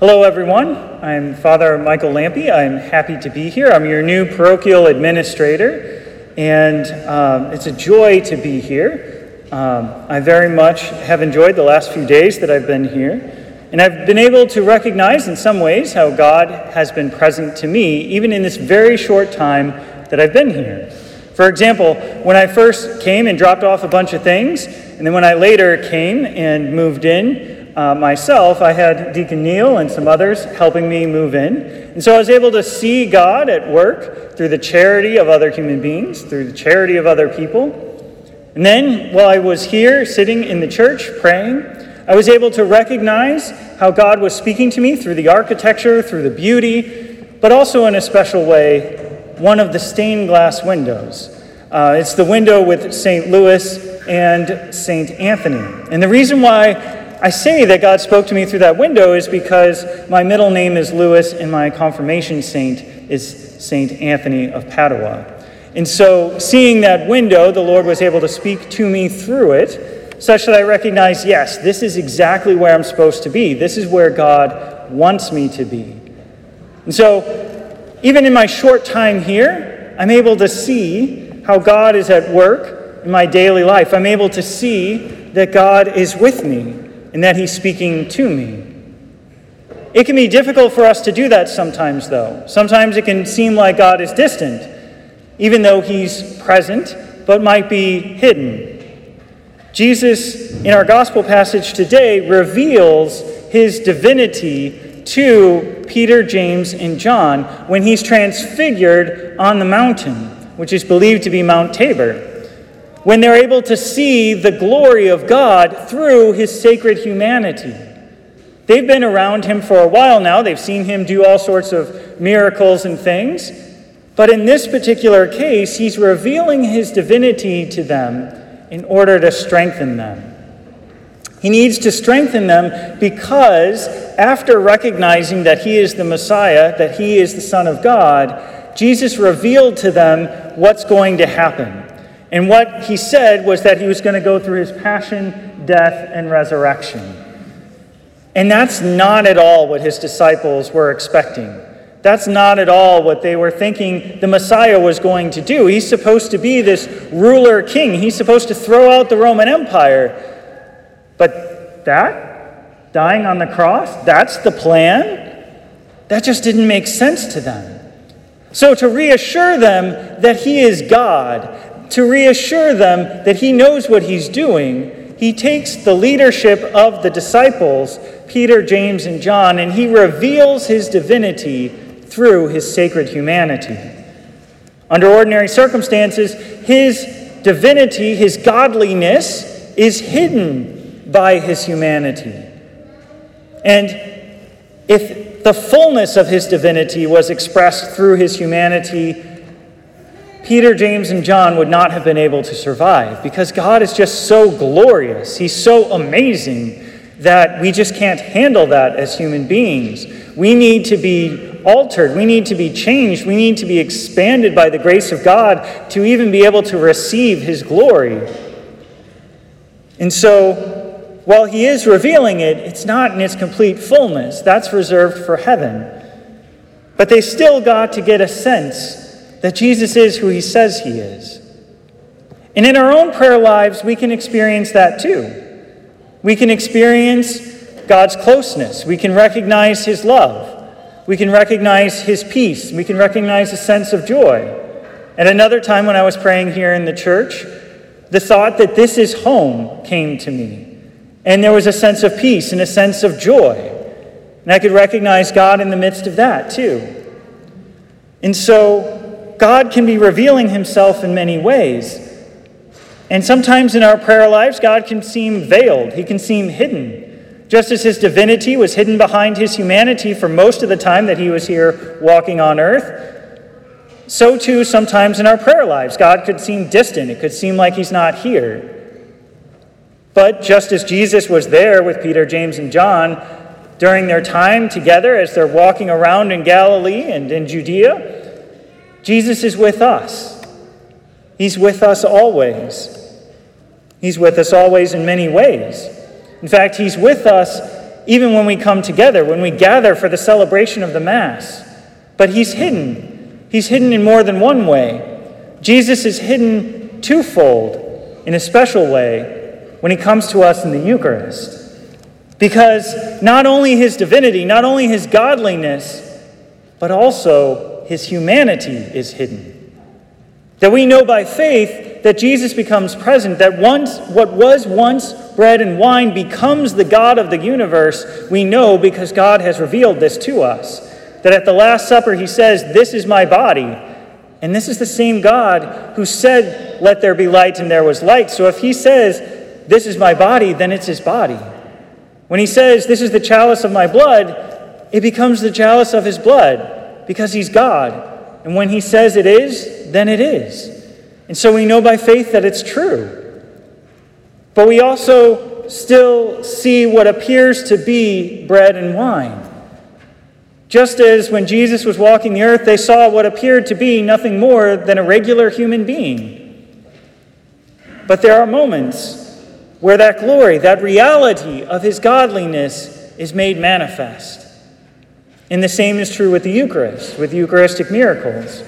Hello, everyone. I'm Father Michael Lampe. I'm happy to be here. I'm your new parochial administrator, and um, it's a joy to be here. Um, I very much have enjoyed the last few days that I've been here, and I've been able to recognize in some ways how God has been present to me, even in this very short time that I've been here. For example, when I first came and dropped off a bunch of things, and then when I later came and moved in, uh, myself, I had Deacon Neil and some others helping me move in. And so I was able to see God at work through the charity of other human beings, through the charity of other people. And then, while I was here sitting in the church praying, I was able to recognize how God was speaking to me through the architecture, through the beauty, but also in a special way, one of the stained glass windows. Uh, it's the window with St. Louis and St. Anthony. And the reason why I say that God spoke to me through that window is because my middle name is Lewis and my confirmation saint is Saint Anthony of Padua. And so, seeing that window, the Lord was able to speak to me through it, such that I recognize yes, this is exactly where I'm supposed to be. This is where God wants me to be. And so, even in my short time here, I'm able to see how God is at work in my daily life. I'm able to see that God is with me and that He's speaking to me. It can be difficult for us to do that sometimes, though. Sometimes it can seem like God is distant, even though He's present, but might be hidden. Jesus, in our gospel passage today, reveals His divinity to Peter, James, and John when He's transfigured on the mountain, which is believed to be Mount Tabor when they're able to see the glory of God through his sacred humanity. They've been around him for a while now, they've seen him do all sorts of miracles and things. But in this particular case, he's revealing his divinity to them in order to strengthen them. He needs to strengthen them because after recognizing that he is the Messiah, that he is the Son of God, Jesus revealed to them what's going to happen. And what he said was that he was going to go through his passion, death, and resurrection. And that's not at all what his disciples were expecting. That's not at all what they were thinking the Messiah was going to do. He's supposed to be this ruler king, he's supposed to throw out the Roman Empire. But that, dying on the cross, that's the plan? That just didn't make sense to them. So, to reassure them that he is God, to reassure them that he knows what he's doing, he takes the leadership of the disciples, Peter, James, and John, and he reveals his divinity through his sacred humanity. Under ordinary circumstances, his divinity, his godliness, is hidden by his humanity. And if the fullness of his divinity was expressed through his humanity, Peter, James, and John would not have been able to survive because God is just so glorious. He's so amazing that we just can't handle that as human beings. We need to be altered. We need to be changed. We need to be expanded by the grace of God to even be able to receive His glory. And so, while He is revealing it, it's not in its complete fullness. That's reserved for heaven. But they still got to get a sense that Jesus is who he says he is. And in our own prayer lives, we can experience that too. We can experience God's closeness. We can recognize his love. We can recognize his peace. We can recognize a sense of joy. At another time, when I was praying here in the church, the thought that this is home came to me. And there was a sense of peace and a sense of joy. And I could recognize God in the midst of that too. And so God can be revealing himself in many ways. And sometimes in our prayer lives, God can seem veiled, he can seem hidden. Just as his divinity was hidden behind his humanity for most of the time that he was here walking on earth, so too sometimes in our prayer lives, God could seem distant. It could seem like he's not here. But just as Jesus was there with Peter, James, and John during their time together as they're walking around in Galilee and in Judea, Jesus is with us. He's with us always. He's with us always in many ways. In fact, He's with us even when we come together, when we gather for the celebration of the Mass. But he's hidden. He's hidden in more than one way. Jesus is hidden twofold in a special way when he comes to us in the Eucharist. Because not only his divinity, not only his godliness, but also his humanity is hidden. That we know by faith that Jesus becomes present, that once what was once bread and wine becomes the God of the universe, we know because God has revealed this to us. That at the Last Supper he says, This is my body. And this is the same God who said, Let there be light, and there was light. So if he says, This is my body, then it's his body. When he says, This is the chalice of my blood, it becomes the chalice of his blood because he's God. And when he says it is, then it is. And so we know by faith that it's true. But we also still see what appears to be bread and wine. Just as when Jesus was walking the earth, they saw what appeared to be nothing more than a regular human being. But there are moments where that glory, that reality of his godliness is made manifest. And the same is true with the Eucharist, with Eucharistic miracles.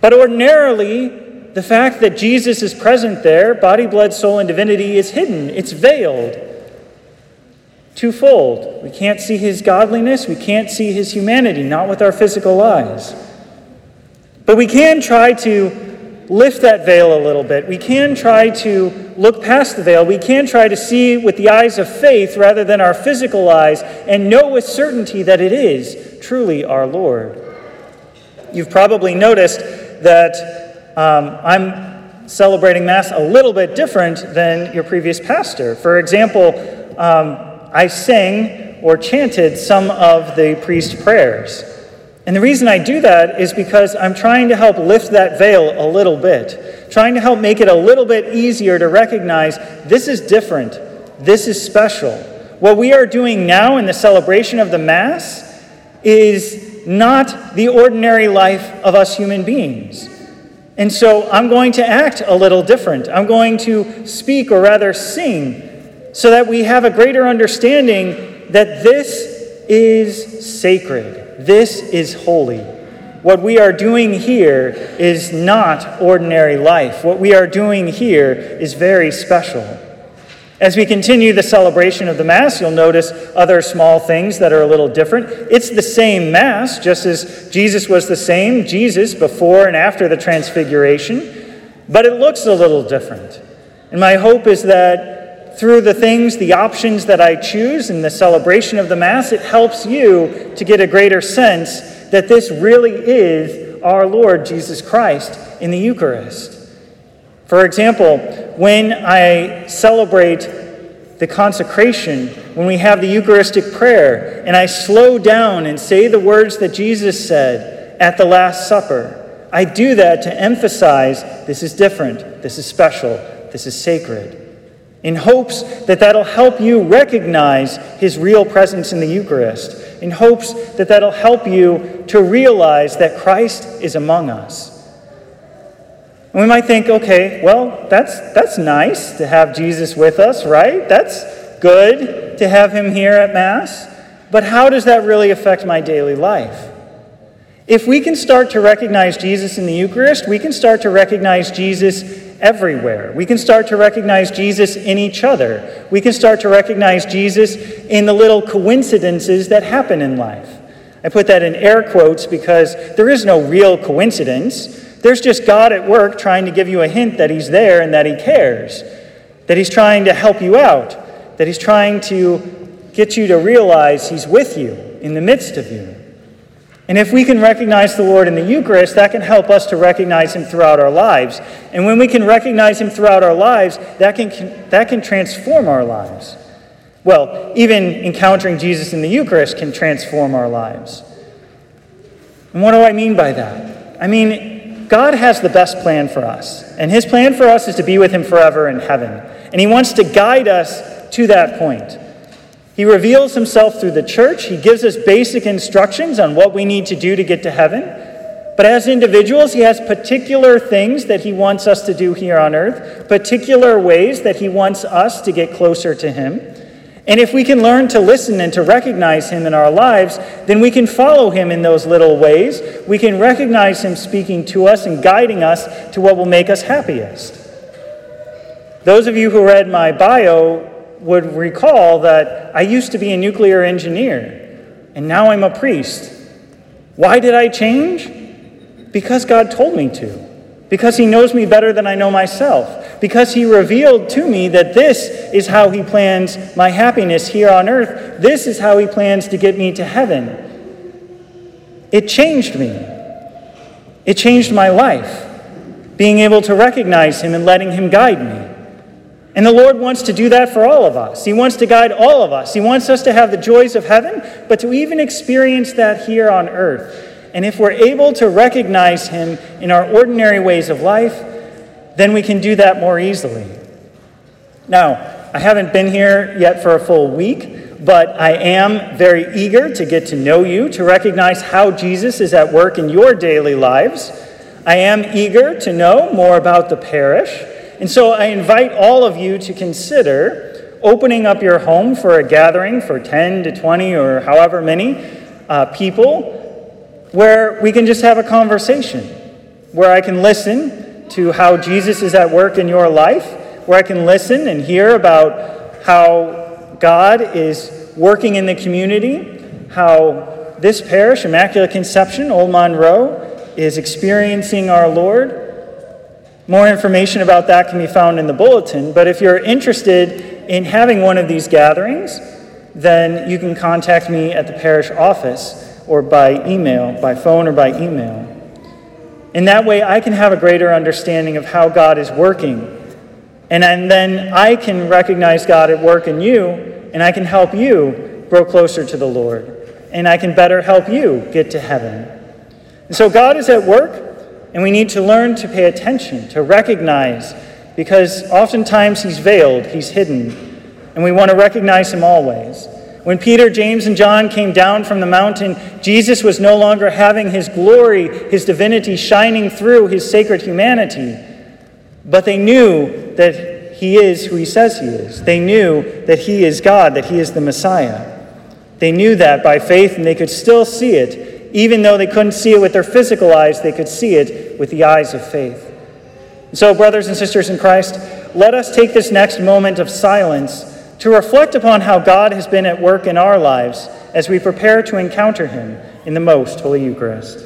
But ordinarily, the fact that Jesus is present there, body, blood, soul, and divinity, is hidden, it's veiled. Twofold. We can't see his godliness, we can't see his humanity, not with our physical eyes. But we can try to lift that veil a little bit. We can try to look past the veil. We can try to see with the eyes of faith rather than our physical eyes and know with certainty that it is truly our Lord. You've probably noticed that um, I'm celebrating Mass a little bit different than your previous pastor. For example, um, I sang or chanted some of the priest prayers. And the reason I do that is because I'm trying to help lift that veil a little bit, trying to help make it a little bit easier to recognize this is different, this is special. What we are doing now in the celebration of the Mass is not the ordinary life of us human beings. And so I'm going to act a little different. I'm going to speak, or rather sing, so that we have a greater understanding that this is sacred. This is holy. What we are doing here is not ordinary life. What we are doing here is very special. As we continue the celebration of the Mass, you'll notice other small things that are a little different. It's the same Mass, just as Jesus was the same, Jesus before and after the Transfiguration, but it looks a little different. And my hope is that through the things, the options that I choose in the celebration of the Mass, it helps you to get a greater sense that this really is our Lord Jesus Christ in the Eucharist. For example, when I celebrate the consecration, when we have the Eucharistic prayer, and I slow down and say the words that Jesus said at the Last Supper, I do that to emphasize this is different, this is special, this is sacred in hopes that that'll help you recognize his real presence in the Eucharist, in hopes that that'll help you to realize that Christ is among us. And we might think, okay, well, that's, that's nice to have Jesus with us, right? That's good to have him here at Mass. But how does that really affect my daily life? If we can start to recognize Jesus in the Eucharist, we can start to recognize Jesus everywhere. We can start to recognize Jesus in each other. We can start to recognize Jesus in the little coincidences that happen in life. I put that in air quotes because there is no real coincidence. There's just God at work trying to give you a hint that He's there and that He cares, that He's trying to help you out, that He's trying to get you to realize He's with you in the midst of you. And if we can recognize the Lord in the Eucharist, that can help us to recognize Him throughout our lives. And when we can recognize Him throughout our lives, that can, that can transform our lives. Well, even encountering Jesus in the Eucharist can transform our lives. And what do I mean by that? I mean, God has the best plan for us. And His plan for us is to be with Him forever in heaven. And He wants to guide us to that point. He reveals himself through the church. He gives us basic instructions on what we need to do to get to heaven. But as individuals, he has particular things that he wants us to do here on earth, particular ways that he wants us to get closer to him. And if we can learn to listen and to recognize Him in our lives, then we can follow Him in those little ways. We can recognize Him speaking to us and guiding us to what will make us happiest. Those of you who read my bio would recall that I used to be a nuclear engineer, and now I'm a priest. Why did I change? Because God told me to. Because He knows me better than I know myself because he revealed to me that this is how he plans my happiness here on earth. This is how he plans to get me to heaven. It changed me. It changed my life, being able to recognize him and letting him guide me. And the Lord wants to do that for all of us. He wants to guide all of us. He wants us to have the joys of heaven, but to even experience that here on earth. And if we're able to recognize Him in our ordinary ways of life, then we can do that more easily. Now, I haven't been here yet for a full week, but I am very eager to get to know you, to recognize how Jesus is at work in your daily lives. I am eager to know more about the parish. And so I invite all of you to consider opening up your home for a gathering for 10 to 20 or however many uh, people where we can just have a conversation, where I can listen to how Jesus is at work in your life, where I can listen and hear about how God is working in the community, how this parish, Immaculate Conception, Old Monroe, is experiencing our Lord. More information about that can be found in the bulletin, but if you're interested in having one of these gatherings, then you can contact me at the parish office or by email, by phone or by email. In that way, I can have a greater understanding of how God is working. And, and then I can recognize God at work in you, and I can help you grow closer to the Lord. And I can better help you get to heaven. And so God is at work, and we need to learn to pay attention, to recognize, because oftentimes He's veiled, He's hidden, and we want to recognize Him always. When Peter, James, and John came down from the mountain, Jesus was no longer having his glory, his divinity shining through his sacred humanity. But they knew that he is who he says he is. They knew that he is God, that he is the Messiah. They knew that by faith, and they could still see it. Even though they couldn't see it with their physical eyes, they could see it with the eyes of faith. So, brothers and sisters in Christ, let us take this next moment of silence to reflect upon how God has been at work in our lives as we prepare to encounter Him in the most Holy Eucharist.